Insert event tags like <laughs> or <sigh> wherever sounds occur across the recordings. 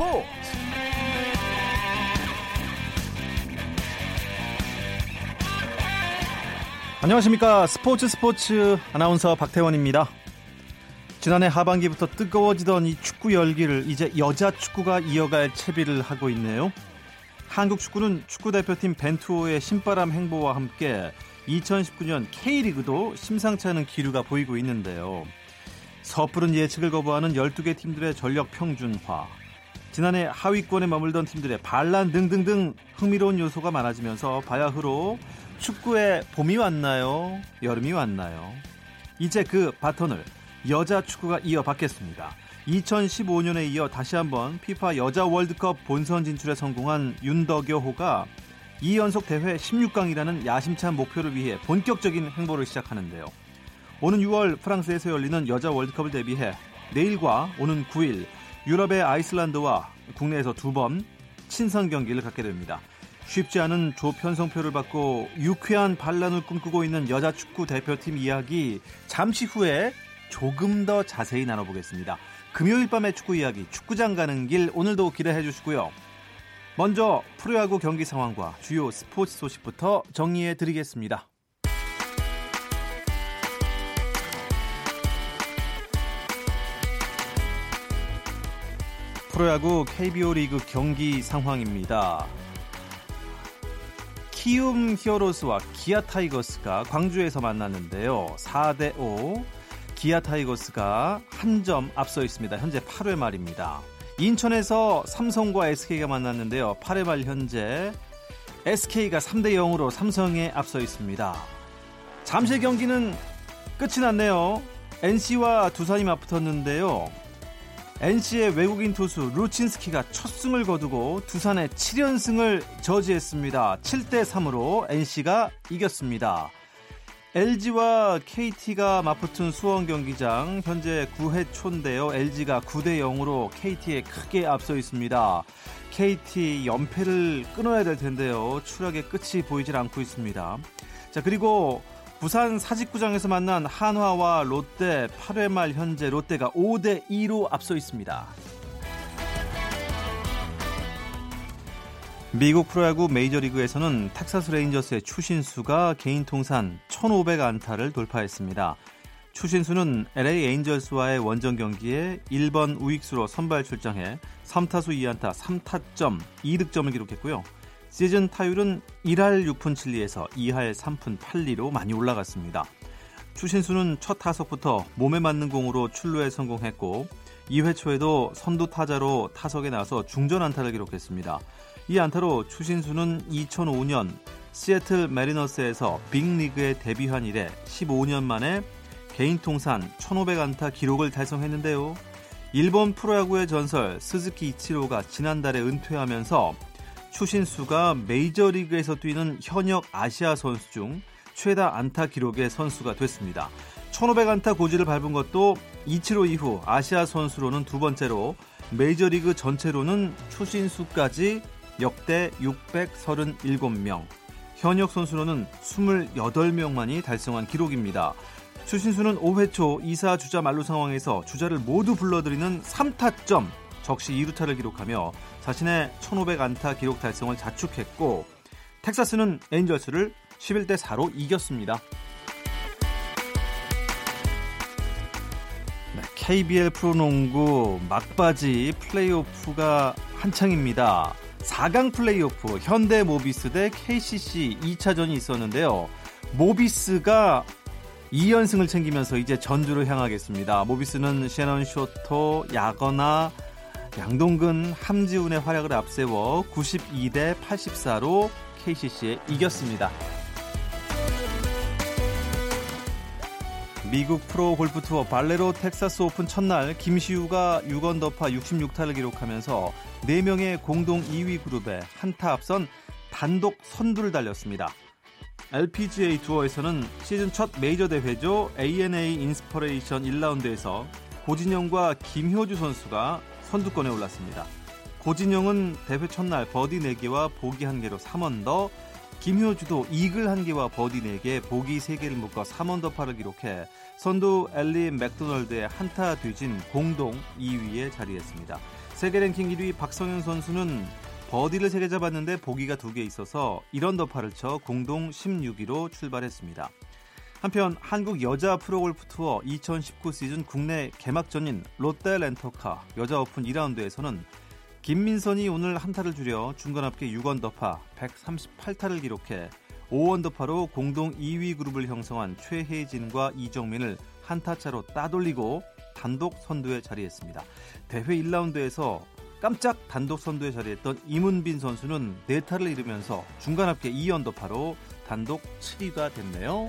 스포츠 안녕하십니까. 스포츠 스포츠 아나운서 박태원입니다. 지난해 하반기부터 뜨거워지던 이 축구 열기를 이제 여자 축구가 이어갈 채비를 하고 있네요. 한국 축구는 축구 대표팀 벤투호의 신바람 행보와 함께 2019년 K리그도 심상치 않은 기류가 보이고 있는데요. 섣부른 예측을 거부하는 12개 팀들의 전력 평준화, 지난해 하위권에 머물던 팀들의 반란 등등등 흥미로운 요소가 많아지면서 바야흐로 축구에 봄이 왔나요? 여름이 왔나요? 이제 그 바톤을 여자 축구가 이어받겠습니다. 2015년에 이어 다시 한번 피파 여자 월드컵 본선 진출에 성공한 윤덕여호가 2연속 대회 16강이라는 야심찬 목표를 위해 본격적인 행보를 시작하는데요. 오는 6월 프랑스에서 열리는 여자 월드컵을 대비해 내일과 오는 9일 유럽의 아이슬란드와 국내에서 두 번 친선 경기를 갖게 됩니다. 쉽지 않은 조편성표를 받고 유쾌한 반란을 꿈꾸고 있는 여자 축구 대표팀 이야기 잠시 후에 조금 더 자세히 나눠보겠습니다. 금요일 밤의 축구 이야기 축구장 가는 길 오늘도 기대해 주시고요. 먼저 프로야구 경기 상황과 주요 스포츠 소식부터 정리해 드리겠습니다. 프로야구 KBO 리그 경기 상황입니다. 키움 히어로즈와 기아 타이거스가 광주에서 만났는데요. 4대 5. 기아 타이거스가 한 점 앞서 있습니다. 현재 8회 말입니다. 인천에서 삼성과 SK가 만났는데요. 8회 말 현재 SK가 3대 0으로 삼성에 앞서 있습니다. 잠실 경기는 끝이 났네요. NC와 두산이 맞붙었는데요. NC의 외국인 투수 루친스키가 첫 승을 거두고 두산의 7연승을 저지했습니다. 7대 3으로 NC가 이겼습니다. LG와 KT가 맞붙은 수원 경기장 현재 9회 초인데요. LG가 9대 0으로 KT에 크게 앞서 있습니다. KT 연패를 끊어야 될 텐데요. 추락의 끝이 보이질 않고 있습니다. 자, 그리고 부산 사직구장에서 만난 한화와 롯데 8회 말 현재 롯데가 5대 2로 앞서 있습니다. 미국 프로야구 메이저리그에서는 텍사스 레인저스의 추신수가 개인 통산 1,500안타를 돌파했습니다. 추신수는 LA 에인절스와의 원정 경기에 1번 우익수로 선발 출장해 3타수 2안타 3타점 2득점을 기록했고요. 시즌 타율은 1할 6푼 7리에서 2할 3푼 8리로 많이 올라갔습니다. 추신수는 첫 타석부터 몸에 맞는 공으로 출루에 성공했고 2회 초에도 선두 타자로 타석에 나서 중전 안타를 기록했습니다. 이 안타로 추신수는 2005년 시애틀 매리너스에서 빅리그에 데뷔한 이래 15년 만에 개인 통산 1500안타 기록을 달성했는데요. 일본 프로야구의 전설 스즈키 이치로가 지난달에 은퇴하면서 추신수가 메이저리그에서 뛰는 현역 아시아 선수 중 최다 안타 기록의 선수가 됐습니다. 1500안타 고지를 밟은 것도 이치로 이후 아시아 선수로는 두 번째로 메이저리그 전체로는 추신수까지 역대 637명, 현역 선수로는 28명만이 달성한 기록입니다. 추신수는 5회 초 2사 주자 만루 상황에서 주자를 모두 불러들이는 3타점, 적시 2루타를 기록하며 자신의 1500안타 기록 달성을 자축했고 텍사스는 에인절스를 11대 4로 이겼습니다. 네, KBL 프로농구 막바지 플레이오프가 한창입니다. 4강 플레이오프 현대 모비스 대 KCC 2차전이 있었는데요. 모비스가 2연승을 챙기면서 이제 전주를 향하겠습니다. 모비스는 셰넌 쇼토, 야거나, 양동근, 함지훈의 활약을 앞세워 92대 84로 KCC에 이겼습니다. 미국 프로 골프 투어 발레로 텍사스 오픈 첫날 김시우가 6언더파 66타를 기록하면서 4명의 공동 2위 그룹에 한타 앞선 단독 선두를 달렸습니다. LPGA 투어에서는 시즌 첫 메이저 대회죠. ANA 인스퍼레이션 1라운드에서 고진영과 김효주 선수가 선두권에 올랐습니다. 고진영은 대회 첫날 버디 4개와 보기 1개로 3언더, 김효주도 이글 1개와 버디 4개, 보기 3개를 묶어 3언더파를 기록해 선두 앨리 맥도널드에 한타 뒤진 공동 2위에 자리했습니다. 세계 랭킹 1위 박성현 선수는 버디를 3개 잡았는데 보기가 2개 있어서 1언더파를 쳐 공동 16위로 출발했습니다. 한편 한국 여자 프로골프 투어 2019 시즌 국내 개막전인 롯데 렌터카 여자 오픈 2라운드에서는 김민선이 오늘 한타를 줄여 중간 합계 6언더파 138타를 기록해 5언더파로 공동 2위 그룹을 형성한 최혜진과 이정민을 한타차로 따돌리고 단독 선두에 자리했습니다. 대회 1라운드에서 깜짝 단독 선두에 자리했던 이문빈 선수는 네 타를 잃으면서 중간 합계 2언더파로 단독 7위가 됐네요.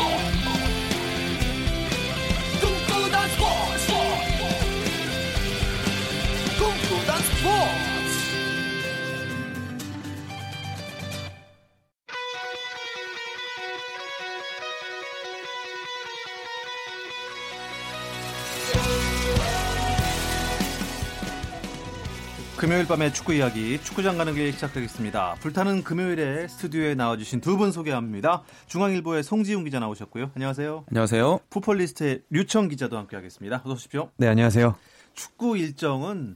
금요일 밤의 축구 이야기 축구장 가는 길 시작하겠습니다. 불타는 금요일에 스튜디오에 나와주신 두 분 소개합니다. 중앙일보의 송지훈 기자 나오셨고요. 안녕하세요. 안녕하세요. 풋볼리스트의 류청 기자도 함께하겠습니다. 어서 오십시오. 네, 안녕하세요. 축구 일정은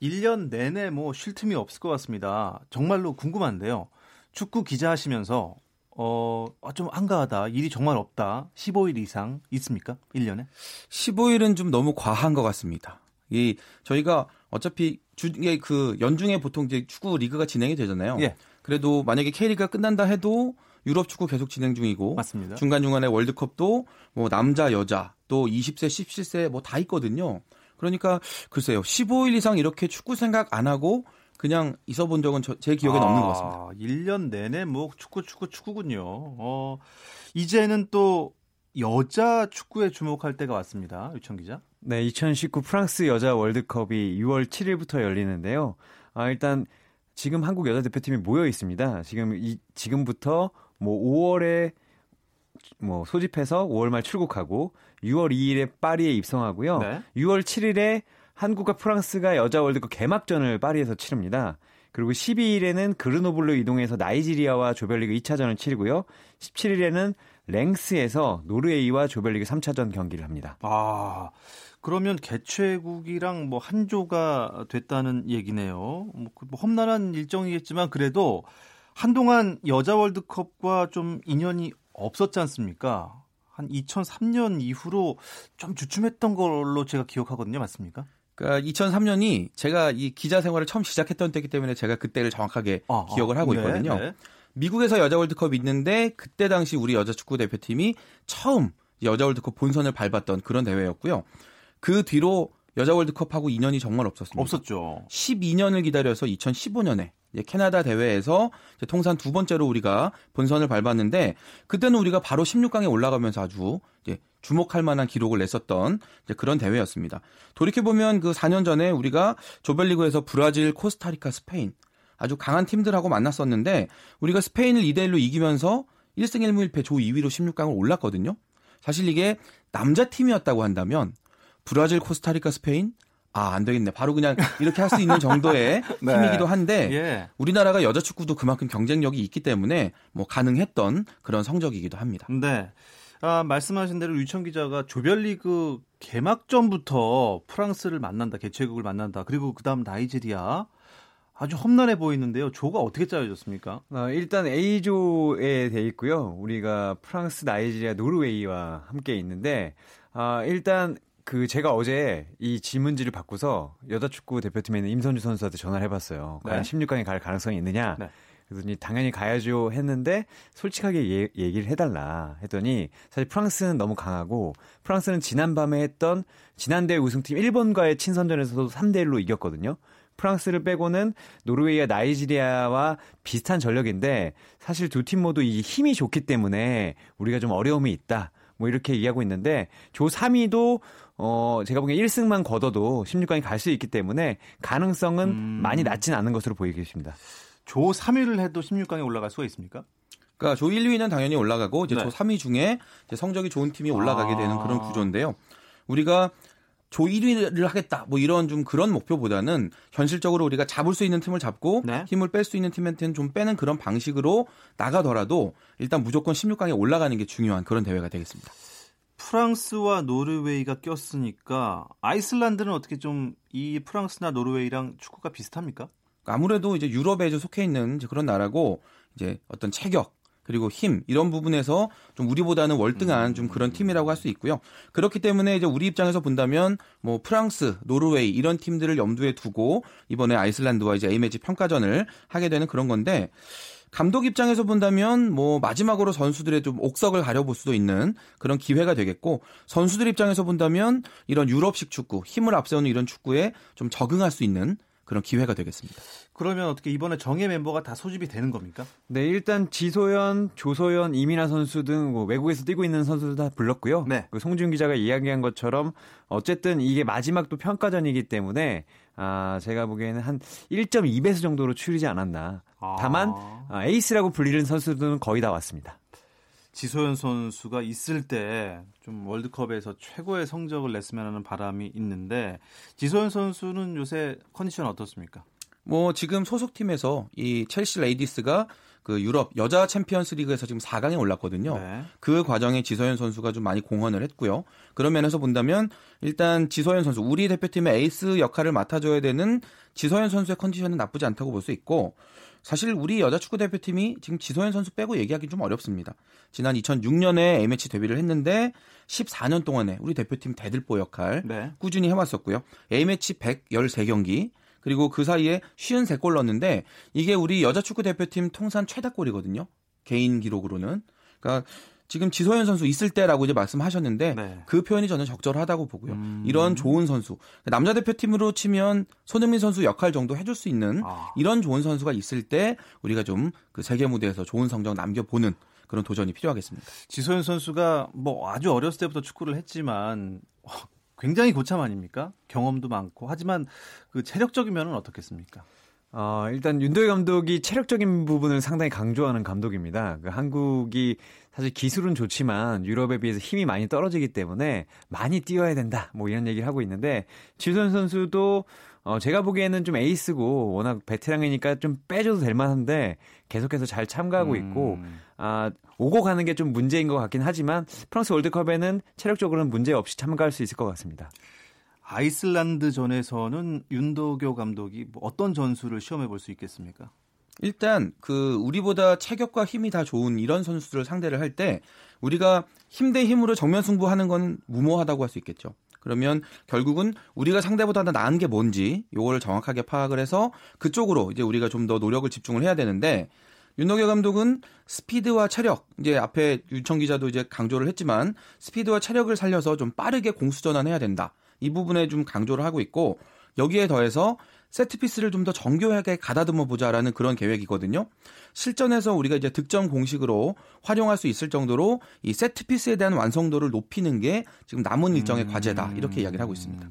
1년 내내 뭐 쉴 틈이 없을 것 같습니다. 정말로 궁금한데요. 축구 기자 하시면서 어, 좀 한가하다. 일이 정말 없다. 15일 이상 있습니까? 1년에? 15일은 좀 너무 과한 것 같습니다. 이 저희가 어차피 주에 그 연중에 보통 이제 축구 리그가 진행이 되잖아요. 예. 그래도 만약에 K리그가 끝난다 해도 유럽 축구 계속 진행 중이고 맞습니다. 중간중간에 월드컵도 뭐 남자 여자 또 20세 17세 뭐 다 있거든요. 그러니까 글쎄요. 15일 이상 이렇게 축구 생각 안 하고 그냥 있어 본 적은 저, 제 기억에는 아, 없는 것 같습니다. 1년 내내 뭐 축구 축구 축구군요. 어, 이제는 또 여자 축구에 주목할 때가 왔습니다. 유청 기자. 네, 2019 프랑스 여자 월드컵이 6월 7일부터 열리는데요. 아, 일단 지금 한국 여자 대표팀이 모여 있습니다. 지금 이 지금부터 뭐 5월에 뭐 소집해서 5월 말 출국하고 6월 2일에 파리에 입성하고요. 네. 6월 7일에 한국과 프랑스가 여자 월드컵 개막전을 파리에서 치릅니다. 그리고 12일에는 그르노블로 이동해서 나이지리아와 조별리그 2차전을 치르고요. 17일에는 랭스에서 노르웨이와 조별리그 3차전 경기를 합니다. 아, 그러면 개최국이랑 뭐 한조가 됐다는 얘기네요. 뭐, 그뭐 험난한 일정이겠지만 그래도 한동안 여자 월드컵과 좀 인연이 없었지 않습니까? 한 2003년 이후로 좀 주춤했던 걸로 제가 기억하거든요. 맞습니까? 그러니까 2003년이 제가 이 기자 생활을 처음 시작했던 때이기 때문에 제가 그때를 정확하게 아, 기억을 하고 네, 있거든요. 네. 미국에서 여자 월드컵이 있는데 그때 당시 우리 여자 축구 대표팀이 처음 여자 월드컵 본선을 밟았던 그런 대회였고요. 그 뒤로 여자 월드컵하고 인연이 정말 없었습니다. 없었죠. 12년을 기다려서 2015년에 캐나다 대회에서 통산 두 번째로 우리가 본선을 밟았는데 그때는 우리가 바로 16강에 올라가면서 아주 주목할 만한 기록을 냈었던 그런 대회였습니다. 돌이켜 보면 그 4년 전에 우리가 조별리그에서 브라질, 코스타리카, 스페인 아주 강한 팀들하고 만났었는데 우리가 스페인을 2대 1로 이기면서 1승 1무 1패 조 2위로 16강을 올랐거든요. 사실 이게 남자 팀이었다고 한다면 브라질, 코스타리카, 스페인 아, 안 되겠네. 바로 그냥 이렇게 할 수 있는 정도의 <laughs> 네. 팀이기도 한데 예. 우리나라가 여자 축구도 그만큼 경쟁력이 있기 때문에 뭐 가능했던 그런 성적이기도 합니다. 네. 아, 말씀하신 대로 유청 기자가 조별리그 개막전부터 프랑스를 만난다, 개최국을 만난다. 그리고 그다음 나이지리아 아주 험난해 보이는데요. 조가 어떻게 짜여졌습니까? 어, 일단 A조에 돼 있고요. 우리가 프랑스, 나이지리아, 노르웨이와 함께 있는데 아, 일단 그 제가 어제 이 질문지를 받고서 여자 축구 대표팀에 있는 임선주 선수한테 전화를 해봤어요. 과연 네. 16강에 갈 가능성이 있느냐? 네. 그랬더니 당연히 가야죠 했는데 솔직하게 예, 얘기를 해달라 했더니 사실 프랑스는 너무 강하고 프랑스는 지난밤에 했던 지난대 우승팀 일본과의 친선전에서도 3대 1로 이겼거든요. 프랑스를 빼고는 노르웨이와 나이지리아와 비슷한 전력인데 사실 두 팀 모두 이 힘이 좋기 때문에 우리가 좀 어려움이 있다. 뭐 이렇게 얘기하고 있는데 조 3위도 어 제가 보기엔 1승만 거둬도 16강에 갈 수 있기 때문에 가능성은 음. 많이 낮진 않은 것으로 보이고 있습니다. 조 3위를 해도 16강에 올라갈 수가 있습니까? 그러니까 조 1, 2위는 당연히 올라가고 이제 네. 조 3위 중에 이제 성적이 좋은 팀이 올라가게 아. 되는 그런 구조인데요. 우리가 조 1위를 하겠다 뭐 이런 좀 그런 목표보다는 현실적으로 우리가 잡을 수 있는 팀을 잡고 네. 힘을 뺄 수 있는 팀한테는 좀 빼는 그런 방식으로 나가더라도 일단 무조건 16강에 올라가는 게 중요한 그런 대회가 되겠습니다. 프랑스와 노르웨이가 꼈으니까 아이슬란드는 어떻게 좀 이 프랑스나 노르웨이랑 축구가 비슷합니까? 아무래도 이제 유럽에 속해 있는 그런 나라고 이제 어떤 체격 그리고 힘 이런 부분에서 좀 우리보다는 월등한 좀 그런 팀이라고 할 수 있고요. 그렇기 때문에 이제 우리 입장에서 본다면 뭐 프랑스, 노르웨이 이런 팀들을 염두에 두고 이번에 아이슬란드와 이제 A매치 평가전을 하게 되는 그런 건데 감독 입장에서 본다면 뭐 마지막으로 선수들의 좀 옥석을 가려볼 수도 있는 그런 기회가 되겠고 선수들 입장에서 본다면 이런 유럽식 축구, 힘을 앞세우는 이런 축구에 좀 적응할 수 있는 그런 기회가 되겠습니다. 그러면 어떻게 이번에 정예 멤버가 다 소집이 되는 겁니까? 네, 일단 지소연, 조소연, 이민아 선수 등 뭐 외국에서 뛰고 있는 선수들 다 불렀고요. 네. 그 송준 기자가 이야기한 것처럼 어쨌든 이게 마지막 또 평가전이기 때문에 아, 제가 보기에는 한 1.2배수 정도로 추리지 않았나. 아. 다만 아, 에이스라고 불리는 선수들은 거의 다 왔습니다. 지소연 선수가 있을 때 좀 월드컵에서 최고의 성적을 냈으면 하는 바람이 있는데 지소연 선수는 요새 컨디션 어떻습니까? 뭐 지금 소속팀에서 이 첼시 레이디스가 그 유럽 여자 챔피언스 리그에서 지금 4강에 올랐거든요. 네. 그 과정에 지소연 선수가 좀 많이 공헌을 했고요. 그런 면에서 본다면 일단 지소연 선수 우리 대표팀의 에이스 역할을 맡아줘야 되는 지소연 선수의 컨디션은 나쁘지 않다고 볼 수 있고 사실 우리 여자 축구 대표팀이 지금 지소연 선수 빼고 얘기하기 좀 어렵습니다. 지난 2006년에 A매치 데뷔를 했는데 14년 동안에 우리 대표팀 대들보 역할 네. 꾸준히 해왔었고요. A매치 113경기 그리고 그 사이에 53골 넣었는데 이게 우리 여자 축구 대표팀 통산 최다골이거든요. 개인 기록으로는. 그러니까 지금 지소연 선수 있을 때라고 이제 말씀하셨는데 네. 그 표현이 저는 적절하다고 보고요. 음. 이런 좋은 선수 남자 대표팀으로 치면 손흥민 선수 역할 정도 해줄 수 있는 아. 이런 좋은 선수가 있을 때 우리가 좀 그 세계 무대에서 좋은 성적 남겨보는 그런 도전이 필요하겠습니다. 지소연 선수가 뭐 아주 어렸을 때부터 축구를 했지만 어, 굉장히 고참 아닙니까? 경험도 많고 하지만 그 체력적인 면은 어떻겠습니까? 어, 일단 윤도희 감독이 체력적인 부분을 상당히 강조하는 감독입니다. 그 한국이 사실 기술은 좋지만 유럽에 비해서 힘이 많이 떨어지기 때문에 많이 뛰어야 된다. 뭐 이런 얘기를 하고 있는데 지선 선수도 어, 제가 보기에는 좀 에이스고 워낙 베테랑이니까 좀 빼줘도 될 만한데 계속해서 잘 참가하고 있고 음. 아, 오고 가는 게 좀 문제인 것 같긴 하지만 프랑스 월드컵에는 체력적으로는 문제 없이 참가할 수 있을 것 같습니다. 아이슬란드 전에서는 윤도교 감독이 뭐 어떤 전술을 시험해 볼 수 있겠습니까? 일단 그 우리보다 체격과 힘이 다 좋은 이런 선수들을 상대를 할 때 우리가 힘 대 힘으로 정면 승부하는 건 무모하다고 할 수 있겠죠. 그러면 결국은 우리가 상대보다 더 나은 게 뭔지 요거를 정확하게 파악을 해서 그쪽으로 이제 우리가 좀 더 노력을 집중을 해야 되는데 윤석열 감독은 스피드와 체력 이제 앞에 유청 기자도 이제 강조를 했지만 스피드와 체력을 살려서 좀 빠르게 공수 전환해야 된다. 이 부분에 좀 강조를 하고 있고 여기에 더해서 세트피스를 좀 더 정교하게 가다듬어 보자라는 그런 계획이거든요. 실전에서 우리가 이제 득점 공식으로 활용할 수 있을 정도로 이 세트피스에 대한 완성도를 높이는 게 지금 남은 일정의 과제다. 이렇게 이야기를 하고 있습니다.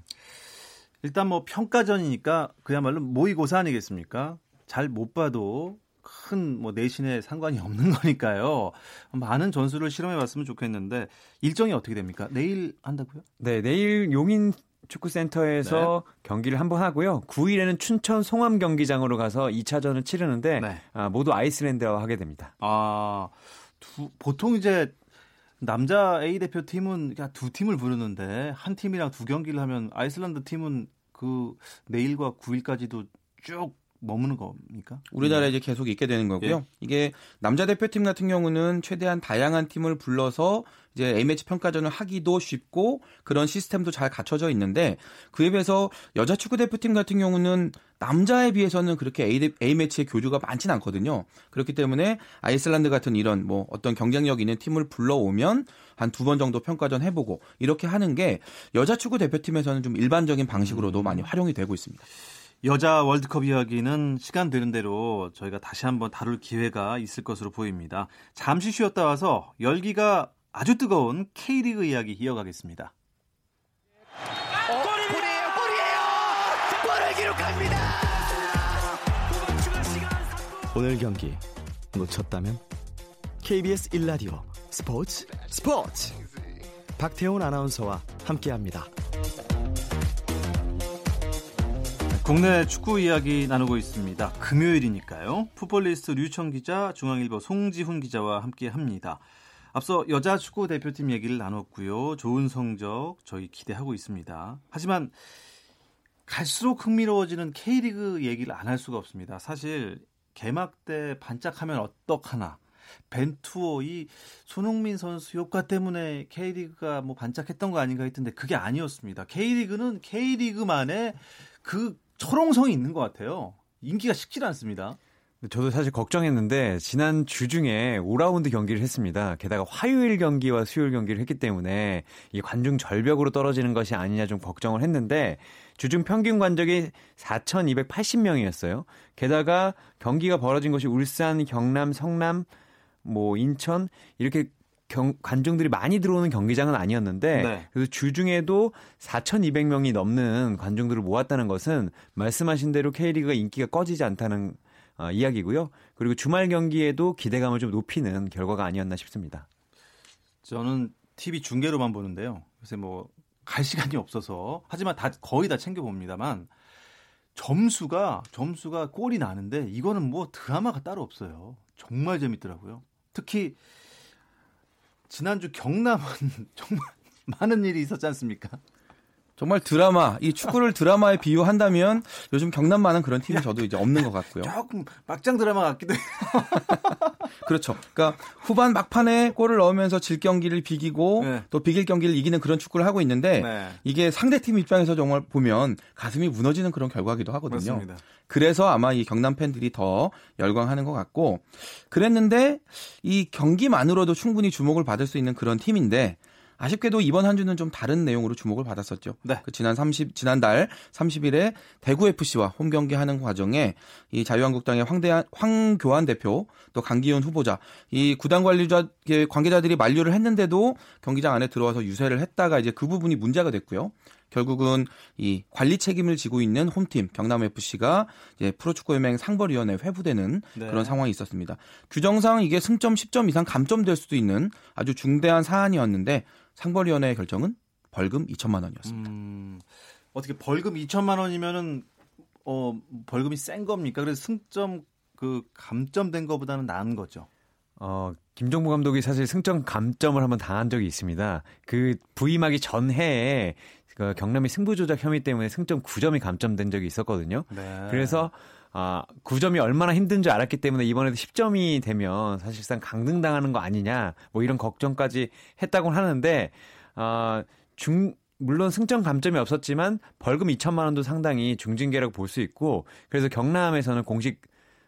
일단 뭐 평가전이니까 그야말로 모의고사 아니겠습니까? 잘 못 봐도 큰 뭐 내신에 상관이 없는 <laughs> 거니까요. 많은 전술을 실험해 봤으면 좋겠는데 일정이 어떻게 됩니까? 내일 한다고요? 네, 내일 용인 축구센터에서 경기를 한 번 하고요. 9일에는 춘천 송암 경기장으로 가서 2차전을 치르는데 네. 아, 모두 아이슬란드와 하게 됩니다. 아, 두, 보통 이제 남자 A 대표 팀은 그냥 두 팀을 부르는데 한 팀이랑 두 경기를 하면 아이슬란드 팀은 그 내일과 9일까지도 쭉 머무는 겁니까? 우리나라에 이제 계속 있게 되는 거고요. 예. 이게 남자 대표팀 같은 경우는 최대한 다양한 팀을 불러서 이제 A매치 평가전을 하기도 쉽고 그런 시스템도 잘 갖춰져 있는데 그에 비해서 여자 축구 대표팀 같은 경우는 남자에 비해서는 그렇게 A, A매치의 교류가 많진 않거든요. 그렇기 때문에 아이슬란드 같은 이런 뭐 어떤 경쟁력 있는 팀을 불러오면 한 두 번 정도 평가전 해보고 이렇게 하는 게 여자 축구 대표팀에서는 좀 일반적인 방식으로도 많이 활용이 되고 있습니다. 여자 월드컵 이야기는 시간 되는 대로 저희가 다시 한번 다룰 기회가 있을 것으로 보입니다. 잠시 쉬었다 와서 열기가 아주 뜨거운 K리그 이야기 이어가겠습니다. 골이에요, 골이에요! 골을 기록합니다! 오늘 경기 놓쳤다면 KBS 1라디오 스포츠 스포츠 박태훈 아나운서와 함께합니다. 국내 축구 이야기 나누고 있습니다. 금요일이니까요. 풋볼리스트 류청 기자, 중앙일보 송지훈 기자와 함께합니다. 앞서 여자 축구 대표팀 얘기를 나눴고요. 좋은 성적 저희 기대하고 있습니다. 하지만 갈수록 흥미로워지는 K리그 얘기를 안 할 수가 없습니다. 사실 개막 때 반짝하면 어떡하나. 벤투어 이 손흥민 선수 효과 때문에 K리그가 뭐 반짝했던 거 아닌가 했던데 그게 아니었습니다. K리그는 K리그만의 그 초롱성이 있는 것 같아요. 인기가 식질 않습니다. 저도 사실 걱정했는데 지난 주 중에 5라운드 경기를 했습니다. 게다가 화요일 경기와 수요일 경기를 했기 때문에 이 관중 절벽으로 떨어지는 것이 아니냐 좀 걱정을 했는데 주중 평균 관적이 4,280명이었어요. 게다가 경기가 벌어진 것이 울산, 경남, 성남, 뭐 인천 이렇게 경, 관중들이 많이 들어오는 경기장은 아니었는데 네. 그래서 주중에도 4,200명이 넘는 관중들을 모았다는 것은 말씀하신 대로 K리그가 인기가 꺼지지 않다는 어, 이야기고요. 그리고 주말 경기에도 기대감을 좀 높이는 결과가 아니었나 싶습니다. 저는 TV 중계로만 보는데요. 요새 뭐 갈 시간이 없어서 하지만 다 거의 다 챙겨 봅니다만 점수가 점수가 골이 나는데 이거는 뭐 드라마가 따로 없어요. 정말 재밌더라고요. 특히 지난주 경남은 <laughs> 정말 많은 일이 있었지 않습니까? 정말 드라마, 이 축구를 드라마에 비유한다면 요즘 경남만한 그런 팀이 저도 이제 없는 것 같고요. 조금 막장 드라마 같기도 해요. <laughs> 그렇죠. 그러니까 후반 막판에 골을 넣으면서 질 경기를 비기고 네. 또 비길 경기를 이기는 그런 축구를 하고 있는데 네. 이게 상대팀 입장에서 정말 보면 가슴이 무너지는 그런 결과기도 하거든요. 맞습니다. 그래서 아마 이 경남 팬들이 더 열광하는 것 같고 그랬는데 이 경기만으로도 충분히 주목을 받을 수 있는 그런 팀인데 아쉽게도 이번 한 주는 좀 다른 내용으로 주목을 받았었죠. 네. 그 지난 30 지난달 30일에 대구 FC와 홈 경기 하는 과정에 이 자유한국당의 황대한 황교안 대표 또 강기훈 후보자 이 구단 관리자 관계자들이 만류를 했는데도 경기장 안에 들어와서 유세를 했다가 이제 그 부분이 문제가 됐고요. 결국은 이 관리 책임을 지고 있는 홈팀 경남 FC가 이제 프로축구연맹 상벌위원회 회부되는 네. 그런 상황이 있었습니다. 규정상 이게 승점 10점 이상 감점될 수도 있는 아주 중대한 사안이었는데 상벌위원회의 결정은 벌금 2천만 원이었습니다. 음, 어떻게 벌금 2천만 원이면은 어 벌금이 센 겁니까? 그래서 승점 그 감점된 것보다는 나은 거죠. 어, 김종부 감독이 사실 승점 감점을 한번 당한 적이 있습니다. 그 부임하기 전해에 그 경남이 승부 조작 혐의 때문에 승점 9점이 감점된 적이 있었거든요. 네. 그래서 아, 9점이 얼마나 힘든 줄 알았기 때문에 이번에도 10점이 되면 사실상 강등당하는 거 아니냐 뭐 이런 걱정까지 했다고 하는데 아, 중 물론 승점 감점이 없었지만 벌금 2천만 원도 상당히 중징계라고 볼 수 있고 그래서 경남에서는 공식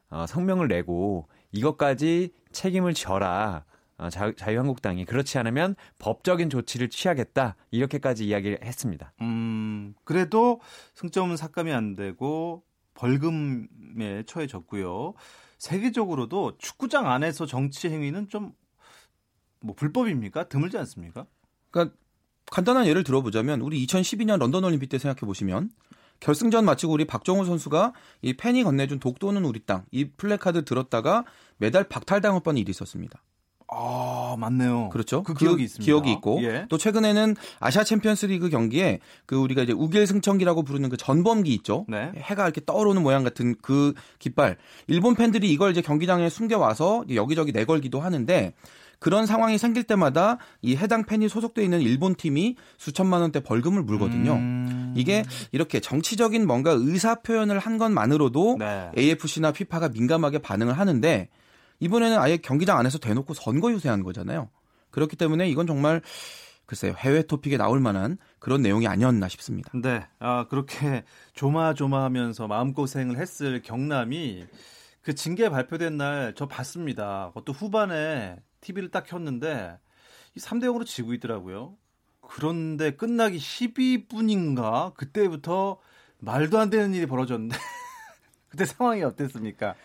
어, 성명을 내고 이것까지 책임을 져라. 어, 자, 자유한국당이 그렇지 않으면 법적인 조치를 취하겠다 이렇게까지 이야기를 했습니다. 음, 그래도 승점은 삭감이 안 되고 벌금에 처해졌고요. 세계적으로도 축구장 안에서 정치 행위는 좀 뭐 불법입니까? 드물지 않습니까? 그러니까 간단한 예를 들어보자면 우리 2012년 런던 올림픽 때 생각해 보시면 결승전 마치고 우리 박종우 선수가 이 팬이 건네준 독도는 우리 땅 이 플래카드 들었다가 메달 박탈당할 뻔한 일이 있었습니다. 아, 맞네요. 그렇죠. 그 기억이 있습니다. 기억이 있고 예. 또 최근에는 아시아 챔피언스리그 경기에 그 우리가 이제 우길 승천기라고 부르는 그 전범기 있죠. 네. 해가 이렇게 떠오르는 모양 같은 그 깃발. 일본 팬들이 이걸 이제 경기장에 숨겨 와서 여기저기 내걸기도 하는데 그런 상황이 생길 때마다 이 해당 팬이 소속돼 있는 일본 팀이 수천만 원대 벌금을 물거든요. 음. 이게 이렇게 정치적인 뭔가 의사 표현을 한 것만으로도 네. AFC나 FIFA가 민감하게 반응을 하는데 이번에는 아예 경기장 안에서 대놓고 선거 유세한 거잖아요. 그렇기 때문에 이건 정말 글쎄요 해외 토픽에 나올 만한 그런 내용이 아니었나 싶습니다. 네. 아, 그렇게 조마조마하면서 마음고생을 했을 경남이 그 징계 발표된 날 저 봤습니다. 그것도 후반에 TV를 딱 켰는데 이 3대 0으로 지고 있더라고요. 그런데 끝나기 12분인가 그때부터 말도 안 되는 일이 벌어졌는데 <laughs> 그때 상황이 어땠습니까?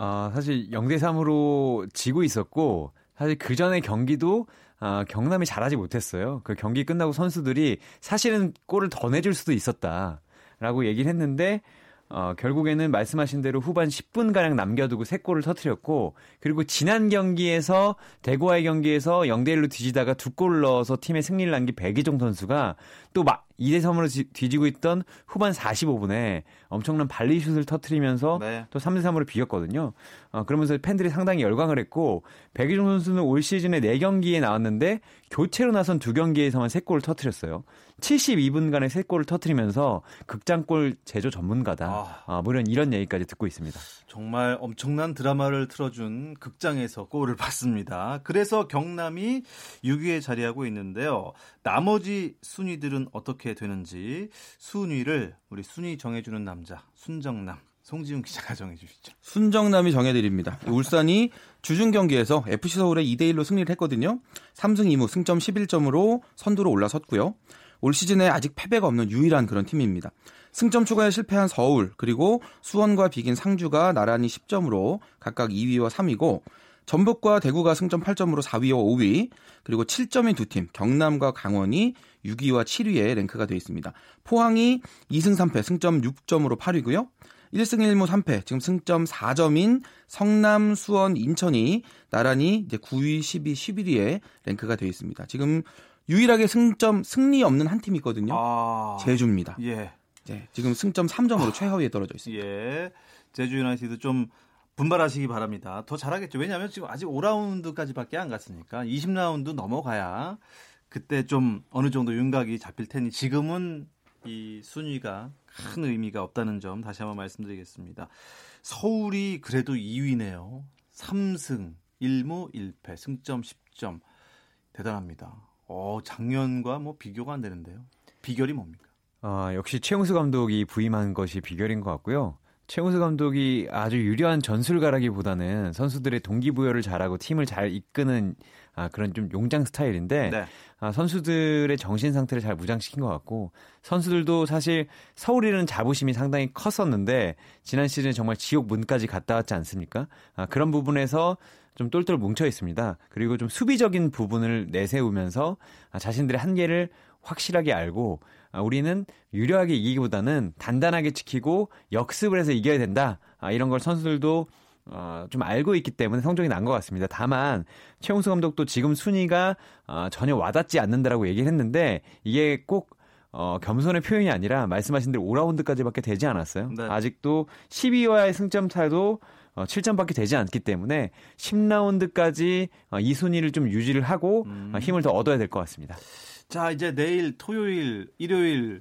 아, 사실 0대 3으로 지고 있었고 사실 그 전에 경기도 아, 경남이 잘하지 못했어요. 그 경기 끝나고 선수들이 사실은 골을 더 내줄 수도 있었다라고 얘기를 했는데 어, 결국에는 말씀하신 대로 후반 10분 가량 남겨두고 세 골을 터뜨렸고 그리고 지난 경기에서 대구와의 경기에서 0대 1로 뒤지다가 두 골 넣어서 팀의 승리를 남긴 백이종 선수가 또 막 2대 3으로 뒤지고 있던 후반 45분에 엄청난 발리슛을 터트리면서 네. 또 3대 3으로 비겼거든요. 어, 그러면서 팬들이 상당히 열광을 했고 백이종 선수는 올 시즌에 4경기에 나왔는데 교체로 나선 두 경기에서만 3골을 터트렸어요. 72분간의 3골을 터트리면서 극장골 제조 전문가다. 아. 아, 뭐 이런 이런 얘기까지 듣고 있습니다. 정말 엄청난 드라마를 틀어준 극장에서 골을 봤습니다. 그래서 경남이 6위에 자리하고 있는데요. 나머지 순위들은 어떻게 되는지 순위를 우리 순위 정해주는 남자 순정남 송지훈 기자가 정해주시죠. 순정남이 정해드립니다. 울산이 주중 경기에서 FC 서울에 2대 1로 승리를 했거든요. 3승 2무 승점 11점으로 선두로 올라섰고요. 올 시즌에 아직 패배가 없는 유일한 그런 팀입니다. 승점 추가에 실패한 서울 그리고 수원과 비긴 상주가 나란히 10점으로 각각 2위와 3위고 전북과 대구가 승점 8점으로 4위와 5위 그리고 7점인 두 팀 경남과 강원이 6위와 7위에 랭크가 되어 있습니다. 포항이 2승 3패 승점 6점으로 8위고요. 1승 1무 3패 지금 승점 4점인 성남, 수원, 인천이 나란히 이제 9위, 10위, 11위에 랭크가 되어 있습니다. 지금 유일하게 승점 승리 없는 한 팀이 있거든요. 아, 제주입니다. 예, 네, 지금 승점 3점으로 최하위에 떨어져 있습니다. 예. 제주 유나이티드 좀 분발하시기 바랍니다. 더 잘하겠죠. 왜냐하면 지금 아직 5라운드까지밖에 안 갔으니까 20라운드 넘어가야 그때 좀 어느 정도 윤곽이 잡힐 테니 지금은 이 순위가 큰 의미가 없다는 점 다시 한번 말씀드리겠습니다. 서울이 그래도 2위네요. 3승 1무 1패 승점 10점 대단합니다. 어, 작년과 뭐 비교가 안 되는데요. 비결이 뭡니까? 아, 역시 최용수 감독이 부임한 것이 비결인 것 같고요. 최용수 감독이 아주 유려한 전술가라기보다는 선수들의 동기부여를 잘하고 팀을 잘 이끄는 아, 그런 좀 용장 스타일인데 네. 아, 선수들의 정신 상태를 잘 무장시킨 것 같고 선수들도 사실 서울이라는 자부심이 상당히 컸었는데 지난 시즌 정말 지옥 문까지 갔다 왔지 않습니까? 아, 그런 부분에서 좀 똘똘 뭉쳐 있습니다. 그리고 좀 수비적인 부분을 내세우면서 아, 자신들의 한계를 확실하게 알고 아, 우리는 유려하게 이기기보다는 단단하게 지키고 역습을 해서 이겨야 된다. 아, 이런 걸 선수들도 어, 좀 알고 있기 때문에 성적이 난 것 같습니다. 다만 최용수 감독도 지금 순위가 어, 전혀 와닿지 않는다라고 얘기를 했는데 이게 꼭 어, 겸손의 표현이 아니라 말씀하신 대로 5라운드까지밖에 되지 않았어요. 네. 아직도 12위와의 승점 차도 어, 7점밖에 되지 않기 때문에 10라운드까지 어, 이 순위를 좀 유지를 하고 음. 어, 힘을 더 얻어야 될 것 같습니다. 자, 이제 내일 토요일, 일요일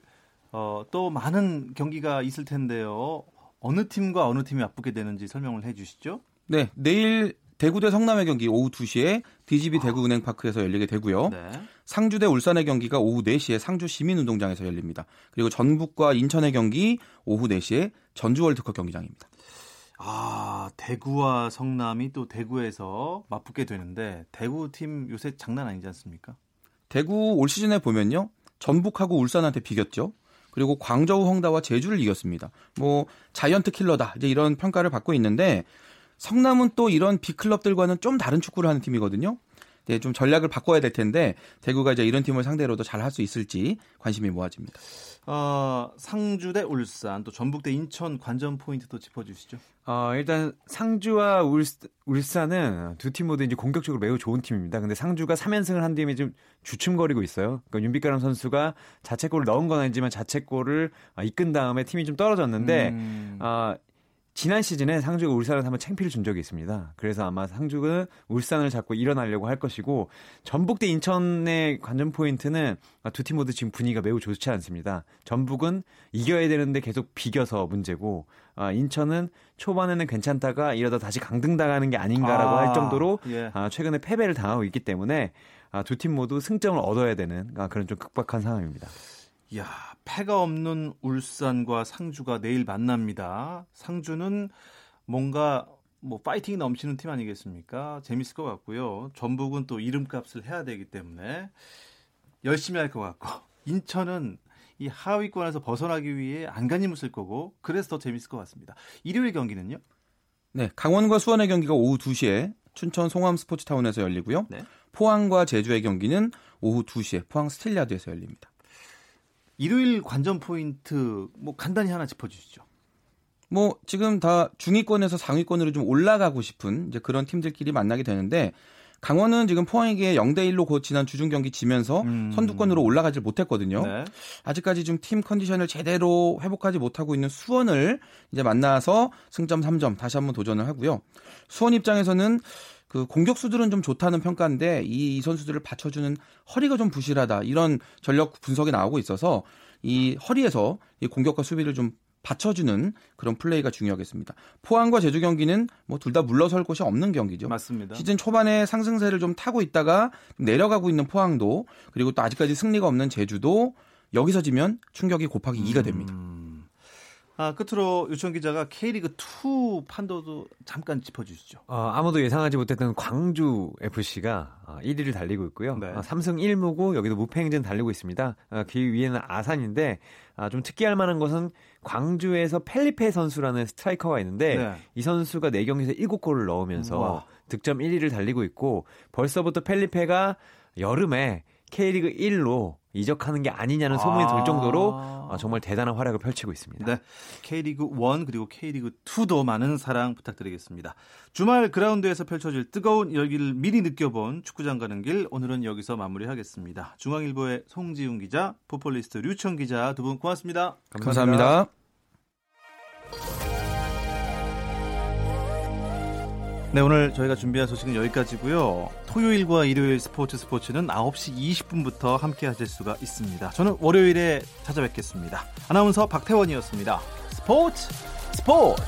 어, 또 많은 경기가 있을 텐데요. 어느 팀과 어느 팀이 맞붙게 되는지 설명을 해 주시죠. 네, 내일 대구 대 성남의 경기 오후 2시에 DGB 대구은행파크에서 열리게 되고요. 네. 상주 대 울산의 경기가 오후 4시에 상주 시민운동장에서 열립니다. 그리고 전북과 인천의 경기 오후 4시에 전주 월드컵 경기장입니다. 아, 대구와 성남이 또 대구에서 맞붙게 되는데 대구 팀 요새 장난 아니지 않습니까? 대구 올 시즌에 보면요. 전북하고 울산한테 비겼죠. 그리고 광저우 헝다와 제주를 이겼습니다. 뭐 자이언트 킬러다. 이제 이런 평가를 받고 있는데 성남은 또 이런 빅클럽들과는 좀 다른 축구를 하는 팀이거든요. 네, 좀 전략을 바꿔야 될 텐데 대구가 이제 이런 팀을 상대로도 잘 할 수 있을지 관심이 모아집니다. 어, 상주 대 울산, 또 전북 대 인천 관전 포인트도 짚어 주시죠. 어, 일단 상주와 울, 울산은 두 팀 모두 이제 공격적으로 매우 좋은 팀입니다. 근데 상주가 3연승을 한 뒤에 좀 주춤거리고 있어요. 그러니까 윤빛가람 선수가 자책골을 넣은 건 아니지만 자책골을 아, 이끈 다음에 팀이 좀 떨어졌는데 음, 아, 지난 시즌에 상주가 울산을 한번 챙피를 준 적이 있습니다. 그래서 아마 상주는 울산을 잡고 일어나려고 할 것이고 전북 대 인천의 관전 포인트는 두 팀 모두 지금 분위기가 매우 좋지 않습니다. 전북은 이겨야 되는데 계속 비겨서 문제고 아, 인천은 초반에는 괜찮다가 이러다 다시 강등당하는 게 아닌가라고 아, 할 정도로 예. 아, 최근에 패배를 당하고 있기 때문에 아, 두 팀 모두 승점을 얻어야 되는 아, 그런 좀 극박한 상황입니다. 야, 패가 없는 울산과 상주가 내일 만납니다. 상주는 뭔가 뭐 파이팅이 넘치는 팀 아니겠습니까? 재밌을 것 같고요. 전북은 또 이름값을 해야 되기 때문에 열심히 할 것 같고 인천은 이 하위권에서 벗어나기 위해 안간힘을 쓸 거고 그래서 더 재밌을 것 같습니다. 일요일 경기는요? 네, 강원과 수원의 경기가 오후 2시에 춘천 송암 스포츠타운에서 열리고요. 네. 포항과 제주의 경기는 오후 2시에 포항 스틸야드에서 열립니다. 일요일 관전 포인트 뭐 간단히 하나 짚어주시죠. 뭐 지금 다 중위권에서 상위권으로 좀 올라가고 싶은 이제 그런 팀들끼리 만나게 되는데 강원은 지금 포항에게 0대 1로 곧 지난 주중 경기 지면서 음. 선두권으로 올라가질 못했거든요. 네. 아직까지 좀 팀 컨디션을 제대로 회복하지 못하고 있는 수원을 이제 만나서 승점 3점 다시 한번 도전을 하고요. 수원 입장에서는 그 공격수들은 좀 좋다는 평가인데 이, 이 선수들을 받쳐주는 허리가 좀 부실하다 이런 전력 분석이 나오고 있어서 이 허리에서 이 공격과 수비를 좀 받쳐주는 그런 플레이가 중요하겠습니다. 포항과 제주 경기는 뭐 둘 다 물러설 곳이 없는 경기죠. 맞습니다. 시즌 초반에 상승세를 좀 타고 있다가 내려가고 있는 포항도 그리고 또 아직까지 승리가 없는 제주도 여기서 지면 충격이 곱하기 2가 됩니다. 음. 아, 끝으로 유청 기자가 K리그 2 판도도 잠깐 짚어주시죠. 어, 아무도 예상하지 못했던 광주 FC가 어, 1위를 달리고 있고요. 네. 어, 3승 1무고 여기도 무패 행진 달리고 있습니다. 어, 그 위에는 아산인데 아, 좀 특이할 만한 것은 광주에서 펠리페 선수라는 스트라이커가 있는데 네. 이 선수가 4경기에서 7골을 넣으면서 와. 득점 1위를 달리고 있고 벌써부터 펠리페가 여름에 K리그 1로 이적하는 게 아니냐는 소문이 돌 정도로 아. 어, 정말 대단한 활약을 펼치고 있습니다. 네. K리그 1 그리고 K리그 2도 많은 사랑 부탁드리겠습니다. 주말 그라운드에서 펼쳐질 뜨거운 열기를 미리 느껴본 축구장 가는 길 오늘은 여기서 마무리하겠습니다. 중앙일보의 송지훈 기자, 풋볼리스트 류청 기자 두 분 고맙습니다. 감사합니다. 네, 오늘 저희가 준비한 소식은 여기까지고요. 토요일과 일요일 스포츠 스포츠는 9시 20분부터 함께 하실 수가 있습니다. 저는 월요일에 찾아뵙겠습니다. 아나운서 박태원이었습니다. 스포츠 스포츠